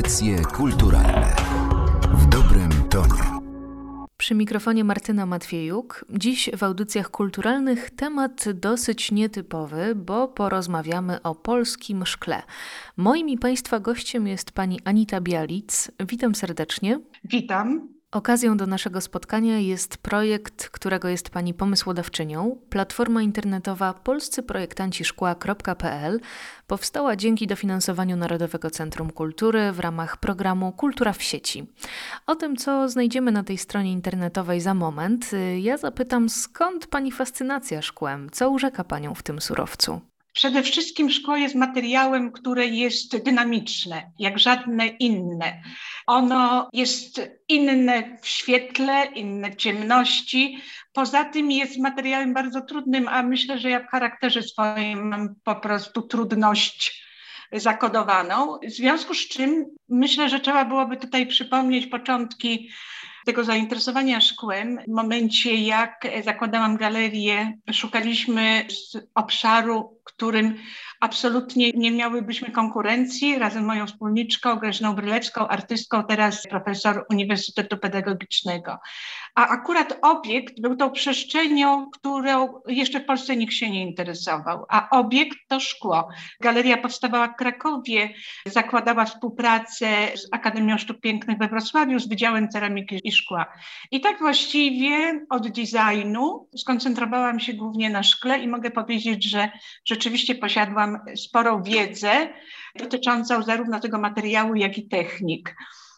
Audycje kulturalne w dobrym tonie. Przy mikrofonie Martyna Matwiejuk. Dziś w audycjach kulturalnych temat dosyć nietypowy, bo porozmawiamy o polskim szkle. Moim i Państwa gościem jest pani Anita Bialic. Witam serdecznie. Witam. Okazją do naszego spotkania jest projekt, którego jest Pani pomysłodawczynią. Platforma internetowa polscyprojektanciszkła.pl powstała dzięki dofinansowaniu Narodowego Centrum Kultury w ramach programu Kultura w sieci. O tym, co znajdziemy na tej stronie internetowej za moment, ja zapytam, skąd Pani fascynacja szkłem? Co urzeka Panią w tym surowcu? Przede wszystkim szkło jest materiałem, które jest dynamiczne, jak żadne inne. Ono jest inne w świetle, inne w ciemności. Poza tym jest materiałem bardzo trudnym, a myślę, że ja w charakterze swoim mam po prostu trudność zakodowaną. W związku z czym myślę, że trzeba byłoby tutaj przypomnieć początki tego zainteresowania szkłem. W momencie, jak zakładałam galerię, szukaliśmy z obszaru, którym absolutnie nie miałybyśmy konkurencji. Razem moją wspólniczką Grażyną Brylewską, artystką, teraz profesor Uniwersytetu Pedagogicznego. A akurat obiekt był tą przestrzenią, którą jeszcze w Polsce nikt się nie interesował. A obiekt to szkło. Galeria powstawała w Krakowie, zakładała współpracę z Akademią Sztuk Pięknych we Wrocławiu, z Wydziałem Ceramiki i Szkła. I tak właściwie od designu skoncentrowałam się głównie na szkle i mogę powiedzieć, że rzeczywiście posiadłam sporą wiedzę dotyczącą zarówno tego materiału, jak i technik.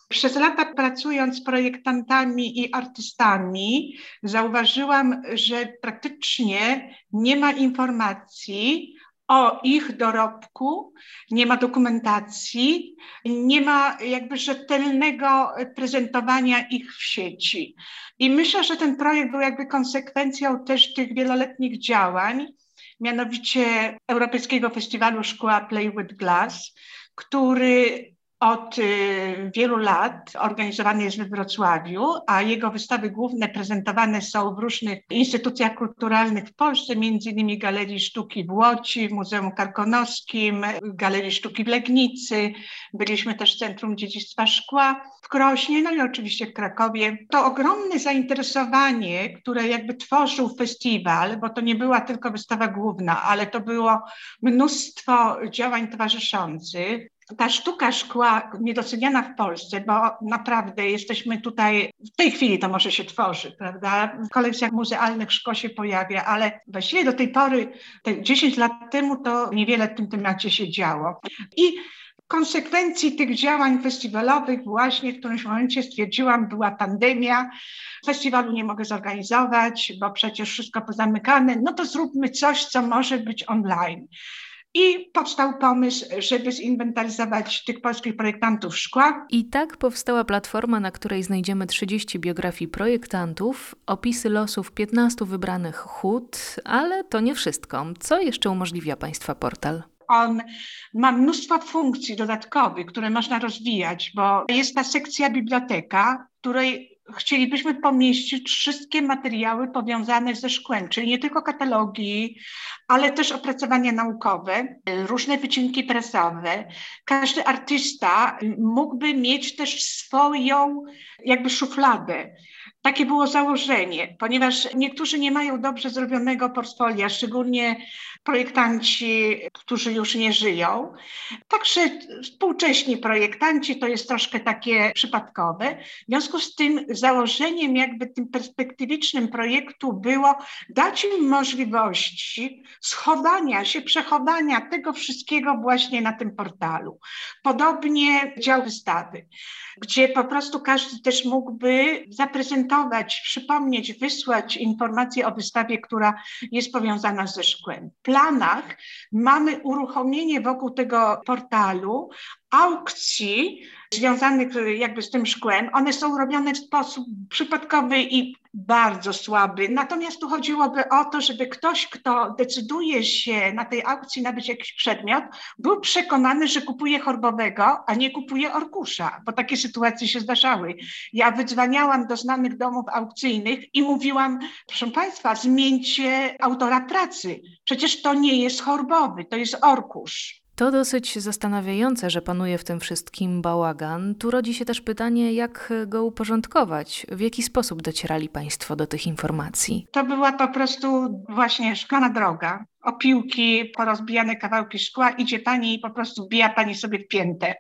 Przez lata pracując z projektantami i artystami, zauważyłam, że praktycznie nie ma informacji o ich dorobku, nie ma dokumentacji, nie ma jakby rzetelnego prezentowania ich w sieci. I myślę, że ten projekt był jakby konsekwencją też tych wieloletnich działań mianowicie Europejskiego Festiwalu Szkła Play with Glass, który od y, wielu lat organizowany jest we Wrocławiu, a jego wystawy główne prezentowane są w różnych instytucjach kulturalnych w Polsce, innymi Galerii Sztuki w Łodzi, Muzeum Karkonoskim, Galerii Sztuki w Legnicy. Byliśmy też w Centrum Dziedzictwa Szkła w Krośnie, no i oczywiście w Krakowie. To ogromne zainteresowanie, które jakby tworzył festiwal, bo to nie była tylko wystawa główna, ale to było mnóstwo działań towarzyszących, ta sztuka szkła niedoceniana w Polsce, bo naprawdę jesteśmy tutaj, w tej chwili to może się tworzy, prawda? W kolekcjach muzealnych szkło się pojawia, ale właściwie do tej pory, te 10 lat temu, to niewiele w tym temacie się działo. I konsekwencji tych działań festiwalowych właśnie w którymś momencie stwierdziłam, była pandemia, festiwalu nie mogę zorganizować, bo przecież wszystko pozamykane, no to zróbmy coś, co może być online. I powstał pomysł, żeby zinwentaryzować tych polskich projektantów szkła. I tak powstała platforma, na której znajdziemy 30 biografii projektantów, opisy losów 15 wybranych hut, ale to nie wszystko. Co jeszcze umożliwia Państwa portal? On ma mnóstwo funkcji dodatkowych, które można rozwijać, bo jest ta sekcja biblioteka, której chcielibyśmy pomieścić wszystkie materiały powiązane ze szkłem, czyli nie tylko katalogi, ale też opracowania naukowe, różne wycinki prasowe. Każdy artysta mógłby mieć też swoją jakby szufladę takie było założenie, ponieważ niektórzy nie mają dobrze zrobionego portfolio, szczególnie projektanci, którzy już nie żyją. Także współcześni projektanci to jest troszkę takie przypadkowe. W związku z tym założeniem jakby tym perspektywicznym projektu było dać im możliwości schowania się, przechowania tego wszystkiego właśnie na tym portalu. Podobnie dział wystawy, gdzie po prostu każdy też mógłby zaprezentować przypomnieć, wysłać informacje o wystawie, która jest powiązana ze szkłem. W planach mamy uruchomienie wokół tego portalu aukcji związanych jakby z tym szkłem. One są robione w sposób przypadkowy i bardzo słaby. Natomiast tu chodziłoby o to, żeby ktoś, kto decyduje się na tej aukcji nabyć jakiś przedmiot, był przekonany, że kupuje chorbowego, a nie kupuje orkusza, bo takie sytuacje się zdarzały. Ja wydzwaniałam do znanych domów aukcyjnych i mówiłam, proszę Państwa, zmieńcie autora pracy. Przecież to nie jest chorbowy, to jest orkusz. To dosyć zastanawiające, że panuje w tym wszystkim bałagan. Tu rodzi się też pytanie, jak go uporządkować? W jaki sposób docierali Państwo do tych informacji? To była po prostu właśnie szklana droga. Opiłki, porozbijane kawałki szkła, idzie pani i po prostu wbija pani sobie w piętę.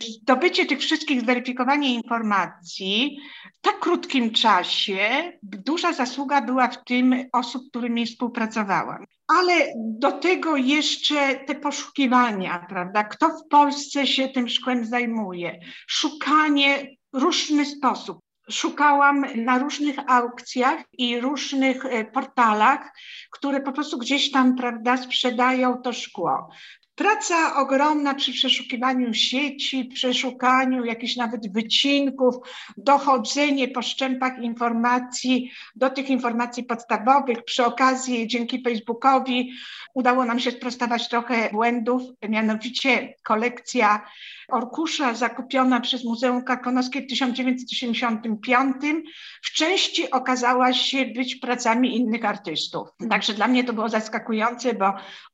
Zdobycie tych wszystkich, zweryfikowanie informacji w tak krótkim czasie, duża zasługa była w tym osób, którymi współpracowałam. Ale do tego jeszcze te poszukiwania, prawda? Kto w Polsce się tym szkłem zajmuje? Szukanie różny sposób. Szukałam na różnych aukcjach i różnych e, portalach, które po prostu gdzieś tam, prawda, sprzedają to szkło. Praca ogromna przy przeszukiwaniu sieci, przeszukaniu jakichś nawet wycinków, dochodzenie po szczępach informacji do tych informacji podstawowych. Przy okazji, dzięki Facebookowi, udało nam się sprostować trochę błędów, mianowicie kolekcja Orkusza zakupiona przez Muzeum Karkonoskie w 1985 w części okazała się być pracami innych artystów. Także dla mnie to było zaskakujące, bo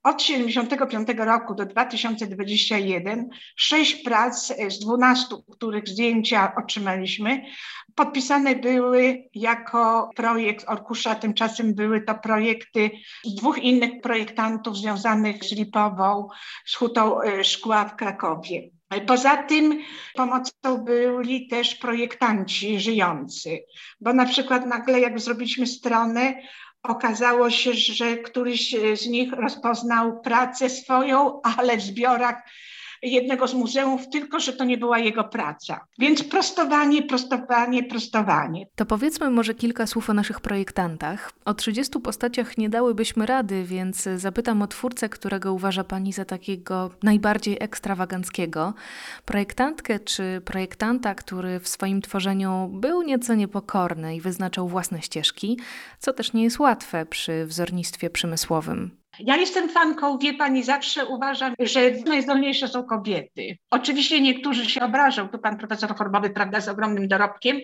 od 1975 roku do 2021 sześć prac z 12, których zdjęcia otrzymaliśmy, podpisane były jako projekt Orkusza, tymczasem były to projekty dwóch innych projektantów związanych z Lipową, z hutą e, szkła w Krakowie. Poza tym pomocą byli też projektanci żyjący, bo na przykład nagle jak zrobiliśmy stronę, okazało się, że któryś z nich rozpoznał pracę swoją, ale w zbiorach jednego z muzeów, tylko że to nie była jego praca. Więc prostowanie, prostowanie, prostowanie. To powiedzmy może kilka słów o naszych projektantach. O 30 postaciach nie dałybyśmy rady, więc zapytam o twórcę, którego uważa Pani za takiego najbardziej ekstrawaganckiego. Projektantkę czy projektanta, który w swoim tworzeniu był nieco niepokorny i wyznaczał własne ścieżki, co też nie jest łatwe przy wzornictwie przemysłowym. Ja jestem fanką, wie pani, zawsze uważam, że najzdolniejsze są kobiety. Oczywiście niektórzy się obrażą, tu pan profesor Chorbowy, prawda, z ogromnym dorobkiem,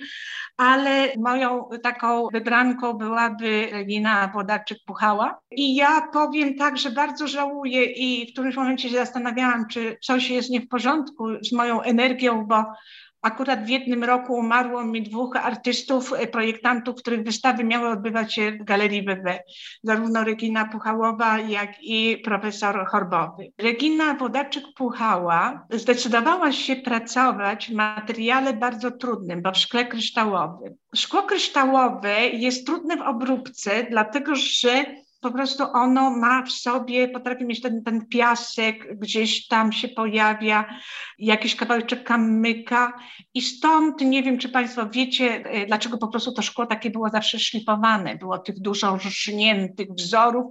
ale moją taką wybranką byłaby Regina Włodarczyk-Puchała. I ja powiem tak, że bardzo żałuję i w którymś momencie się zastanawiałam, czy coś jest nie w porządku z moją energią, bo Akurat w jednym roku umarło mi dwóch artystów, e, projektantów, których wystawy miały odbywać się w Galerii BB. Zarówno Regina Puchałowa, jak i profesor Horbowy. Regina Wodaczyk-Puchała zdecydowała się pracować w materiale bardzo trudnym, bo w szkle kryształowym. Szkło kryształowe jest trudne w obróbce, dlatego że po prostu ono ma w sobie, potrafi mieć ten, ten piasek, gdzieś tam się pojawia, jakiś kawałeczek kamyka i stąd nie wiem, czy Państwo wiecie, e, dlaczego po prostu to szkło takie było zawsze szlifowane, było tych dużo rżniętych wzorów,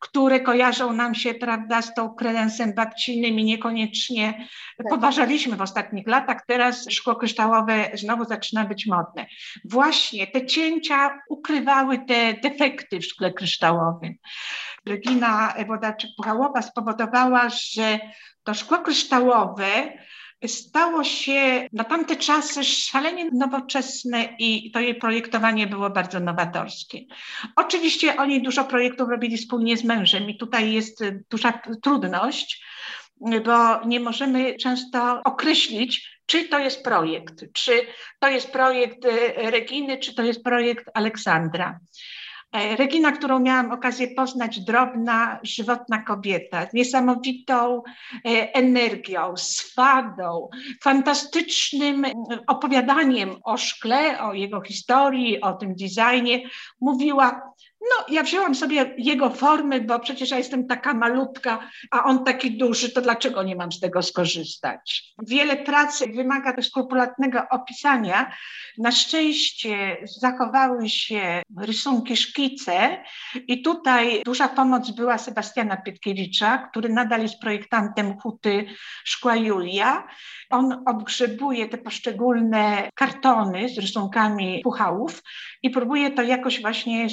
które kojarzą nam się, prawda, z tą kredensem babcinym i niekoniecznie tak. poważaliśmy w ostatnich latach. Teraz szkło kryształowe znowu zaczyna być modne. Właśnie te cięcia ukrywały te defekty w szkle kryształowym. Regina Wodarczyk-Puchałowa spowodowała, że to szkło kryształowe stało się na tamte czasy szalenie nowoczesne i to jej projektowanie było bardzo nowatorskie. Oczywiście oni dużo projektów robili wspólnie z mężem i tutaj jest duża trudność, bo nie możemy często określić, czy to jest projekt, czy to jest projekt Reginy, czy to jest projekt Aleksandra. E, Regina, którą miałam okazję poznać, drobna, żywotna kobieta, z niesamowitą e, energią, swadą, fantastycznym opowiadaniem o szkle, o jego historii, o tym designie, mówiła no, ja wzięłam sobie jego formy, bo przecież ja jestem taka malutka, a on taki duży, to dlaczego nie mam z tego skorzystać? Wiele pracy wymaga skrupulatnego opisania. Na szczęście zachowały się rysunki, szkice i tutaj duża pomoc była Sebastiana Pietkiewicza, który nadal jest projektantem huty Szkła Julia. On odgrzebuje te poszczególne kartony z rysunkami puchałów i próbuje to jakoś właśnie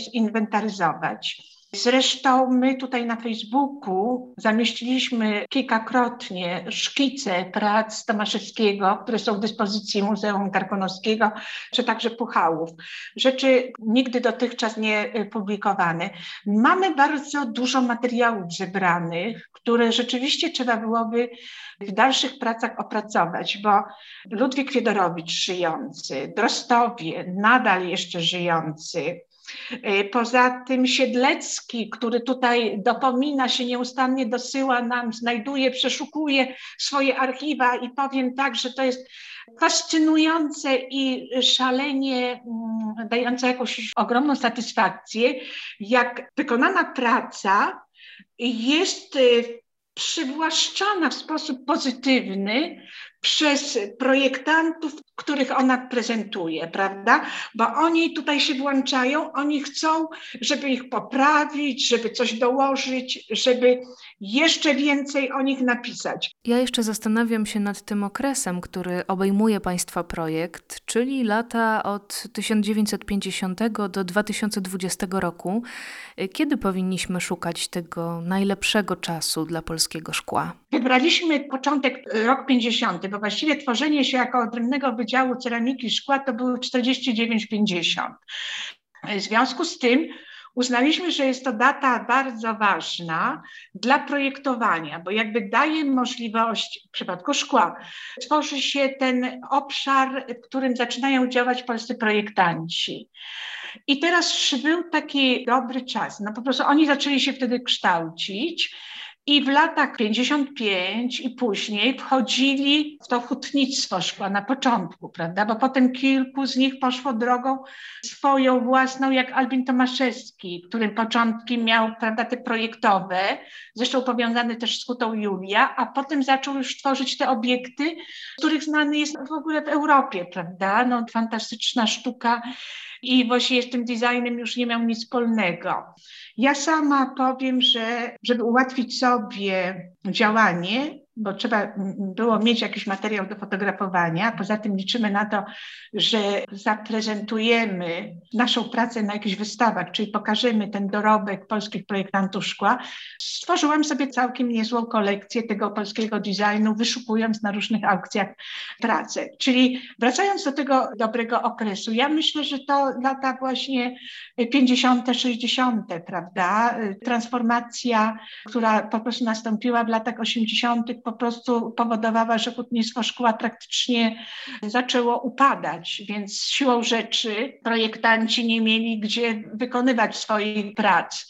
Zresztą my tutaj na Facebooku zamieściliśmy kilkakrotnie szkice prac Tomaszewskiego, które są w dyspozycji Muzeum Karkonoskiego, czy także Puchałów. Rzeczy nigdy dotychczas nie publikowane. Mamy bardzo dużo materiałów zebranych, które rzeczywiście trzeba byłoby w dalszych pracach opracować, bo Ludwik Fiedorowicz żyjący, Drostowie nadal jeszcze żyjący, poza tym Siedlecki, który tutaj dopomina się nieustannie, dosyła nam, znajduje, przeszukuje swoje archiwa i powiem tak, że to jest fascynujące i szalenie mm, dające jakąś ogromną satysfakcję, jak wykonana praca jest e, przywłaszczana w sposób pozytywny przez projektantów, których ona prezentuje, prawda? Bo oni tutaj się włączają, oni chcą, żeby ich poprawić, żeby coś dołożyć, żeby jeszcze więcej o nich napisać. Ja jeszcze zastanawiam się nad tym okresem, który obejmuje Państwa projekt, czyli lata od 1950 do 2020 roku. Kiedy powinniśmy szukać tego najlepszego czasu dla polskiego szkła? Wybraliśmy początek, rok 50, bo właściwie tworzenie się jako odrębnego Wydziału Ceramiki Szkła to były 49-50. W związku z tym uznaliśmy, że jest to data bardzo ważna dla projektowania, bo jakby daje możliwość, w przypadku szkła, tworzy się ten obszar, w którym zaczynają działać polscy projektanci. I teraz był taki dobry czas. No po prostu oni zaczęli się wtedy kształcić. I w latach 55 i później wchodzili w to hutnictwo szkła na początku, prawda? Bo potem kilku z nich poszło drogą swoją własną, jak Albin Tomaszewski, którym początki miał, prawda, te projektowe, zresztą powiązany też z hutą Julia, a potem zaczął już tworzyć te obiekty, których znany jest w ogóle w Europie, prawda? No, fantastyczna sztuka i właśnie z tym designem już nie miał nic wspólnego. Ja sama powiem, że żeby ułatwić sobie działanie, bo trzeba było mieć jakiś materiał do fotografowania. Poza tym liczymy na to, że zaprezentujemy naszą pracę na jakichś wystawach, czyli pokażemy ten dorobek polskich projektantów szkła. Stworzyłam sobie całkiem niezłą kolekcję tego polskiego designu, wyszukując na różnych aukcjach pracę. Czyli wracając do tego dobrego okresu, ja myślę, że to lata właśnie 50., 60., prawda? Transformacja, która po prostu nastąpiła w latach 80., po prostu powodowała, że hutnictwo szkła praktycznie zaczęło upadać, więc siłą rzeczy projektanci nie mieli gdzie wykonywać swoich prac.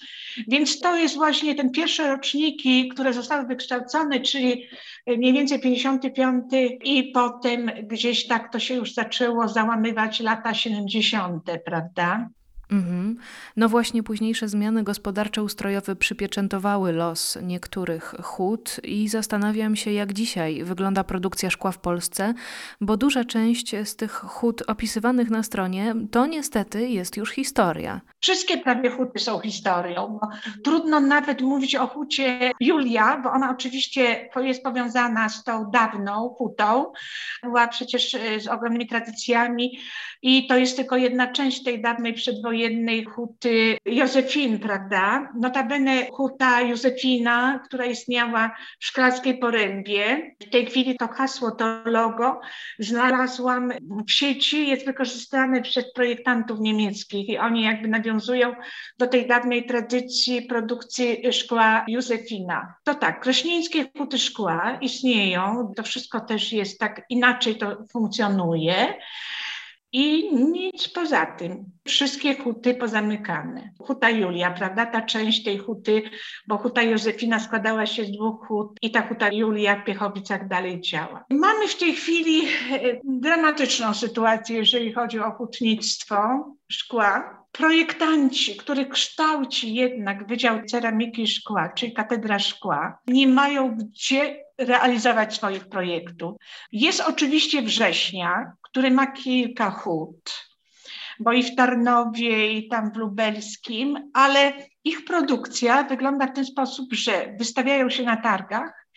Więc to jest właśnie ten pierwsze roczniki, które zostały wykształcone, czyli mniej więcej 55 i potem gdzieś tak to się już zaczęło załamywać lata 70., prawda? Mhm. No właśnie późniejsze zmiany gospodarczo-ustrojowe przypieczętowały los niektórych hut i zastanawiam się, jak dzisiaj wygląda produkcja szkła w Polsce, bo duża część z tych hut opisywanych na stronie to niestety jest już historia. Wszystkie prawie huty są historią. Trudno nawet mówić o hucie Julia, bo ona oczywiście jest powiązana z tą dawną hutą. Była przecież e, z ogromnymi tradycjami i to jest tylko jedna część tej dawnej przedwojennej huty Józefin, prawda? Notabene huta Józefina, która istniała w Szklarskiej Porębie. W tej chwili to hasło, to logo znalazłam w sieci, jest wykorzystane przez projektantów niemieckich i oni jakby nawiązują do tej dawnej tradycji produkcji szkła Józefina. To tak, krośnieńskie huty szkła istnieją, to wszystko też jest tak, inaczej to funkcjonuje. I nic poza tym. Wszystkie huty pozamykane. Huta Julia, prawda? Ta część tej huty, bo huta Józefina składała się z dwóch hut i ta huta Julia w Piechowicach dalej działa. Mamy w tej chwili e, dramatyczną sytuację, jeżeli chodzi o hutnictwo szkła. Projektanci, który kształci jednak Wydział Ceramiki Szkła, czyli Katedra Szkła, nie mają gdzie realizować swoich projektów. Jest oczywiście września, który ma kilka hut, bo i w Tarnowie, i tam w Lubelskim, ale ich produkcja wygląda w ten sposób, że wystawiają się na targach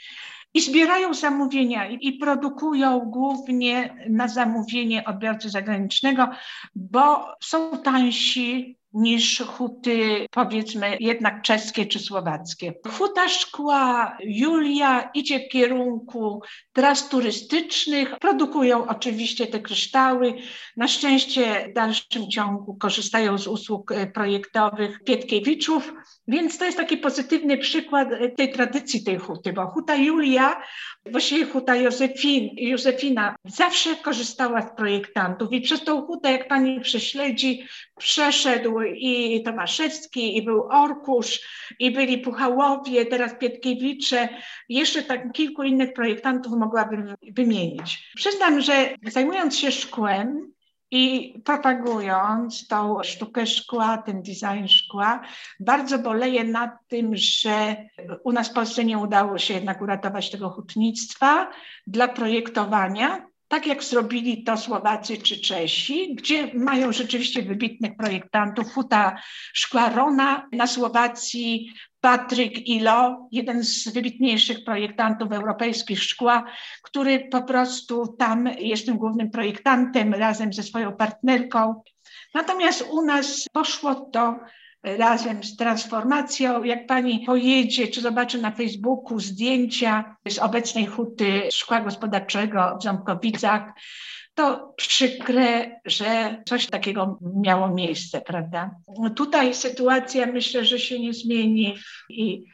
i zbierają zamówienia i produkują głównie na zamówienie odbiorcy zagranicznego, bo są tańsi, niż huty, powiedzmy, jednak czeskie czy słowackie. Huta szkła Julia idzie w kierunku tras turystycznych, produkują oczywiście te kryształy. Na szczęście w dalszym ciągu korzystają z usług e, projektowych Pietkiewiczów, więc to jest taki pozytywny przykład e, tej tradycji tej huty, bo huta Julia, właściwie huta Józefin, Józefina zawsze korzystała z projektantów i przez tą hutę, jak pani prześledzi, przeszedł i Tomaszewski, i był Orkusz, i byli Puchałowie, teraz Pietkiewicze, jeszcze tak kilku innych projektantów mogłabym wymienić. Przyznam, że zajmując się szkłem, i propagując tą sztukę szkła, ten design szkła, bardzo boleję nad tym, że u nas w Polsce nie udało się jednak uratować tego hutnictwa dla projektowania, tak jak zrobili to Słowacy czy Czesi, gdzie mają rzeczywiście wybitnych projektantów. Huta Szkła Rona na Słowacji, Patryk Ilo, jeden z wybitniejszych projektantów europejskich szkła, który po prostu tam jest tym głównym projektantem razem ze swoją partnerką. Natomiast u nas poszło to razem z transformacją. Jak pani pojedzie, czy zobaczy na Facebooku zdjęcia z obecnej huty szkła gospodarczego w Ząbkowicach, to przykre, że coś takiego miało miejsce, prawda? Tutaj sytuacja myślę, że się nie zmieni i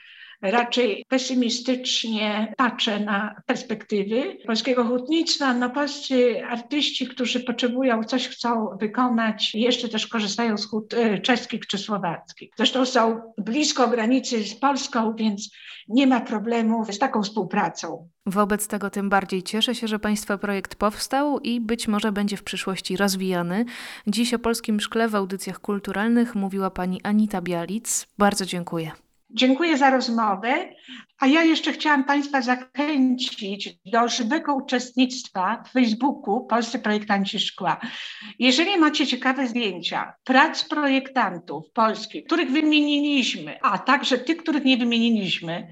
raczej pesymistycznie patrzę na perspektywy polskiego hutnictwa. No polscy artyści, którzy potrzebują, coś chcą wykonać, jeszcze też korzystają z hut e, czeskich czy słowackich. Zresztą są blisko granicy z Polską, więc nie ma problemu z taką współpracą. Wobec tego tym bardziej cieszę się, że Państwa projekt powstał i być może będzie w przyszłości rozwijany. Dziś o polskim szkle w audycjach kulturalnych mówiła pani Anita Bialic. Bardzo dziękuję. Dziękuję za rozmowę. A ja jeszcze chciałam Państwa zachęcić do żywego uczestnictwa w Facebooku Polscy Projektanci Szkła. Jeżeli macie ciekawe zdjęcia prac projektantów polskich, których wymieniliśmy, a także tych, których nie wymieniliśmy,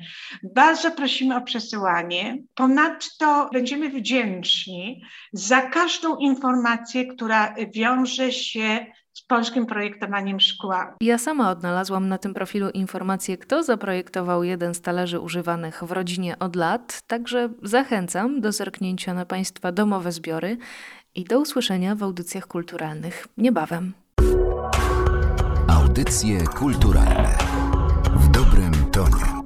bardzo prosimy o przesyłanie. Ponadto będziemy wdzięczni za każdą informację, która wiąże się polskim projektowaniem szkła. Ja sama odnalazłam na tym profilu informację, kto zaprojektował jeden z talerzy używanych w rodzinie od lat, także zachęcam do zerknięcia na Państwa domowe zbiory i do usłyszenia w audycjach kulturalnych niebawem. Audycje kulturalne w dobrym tonie.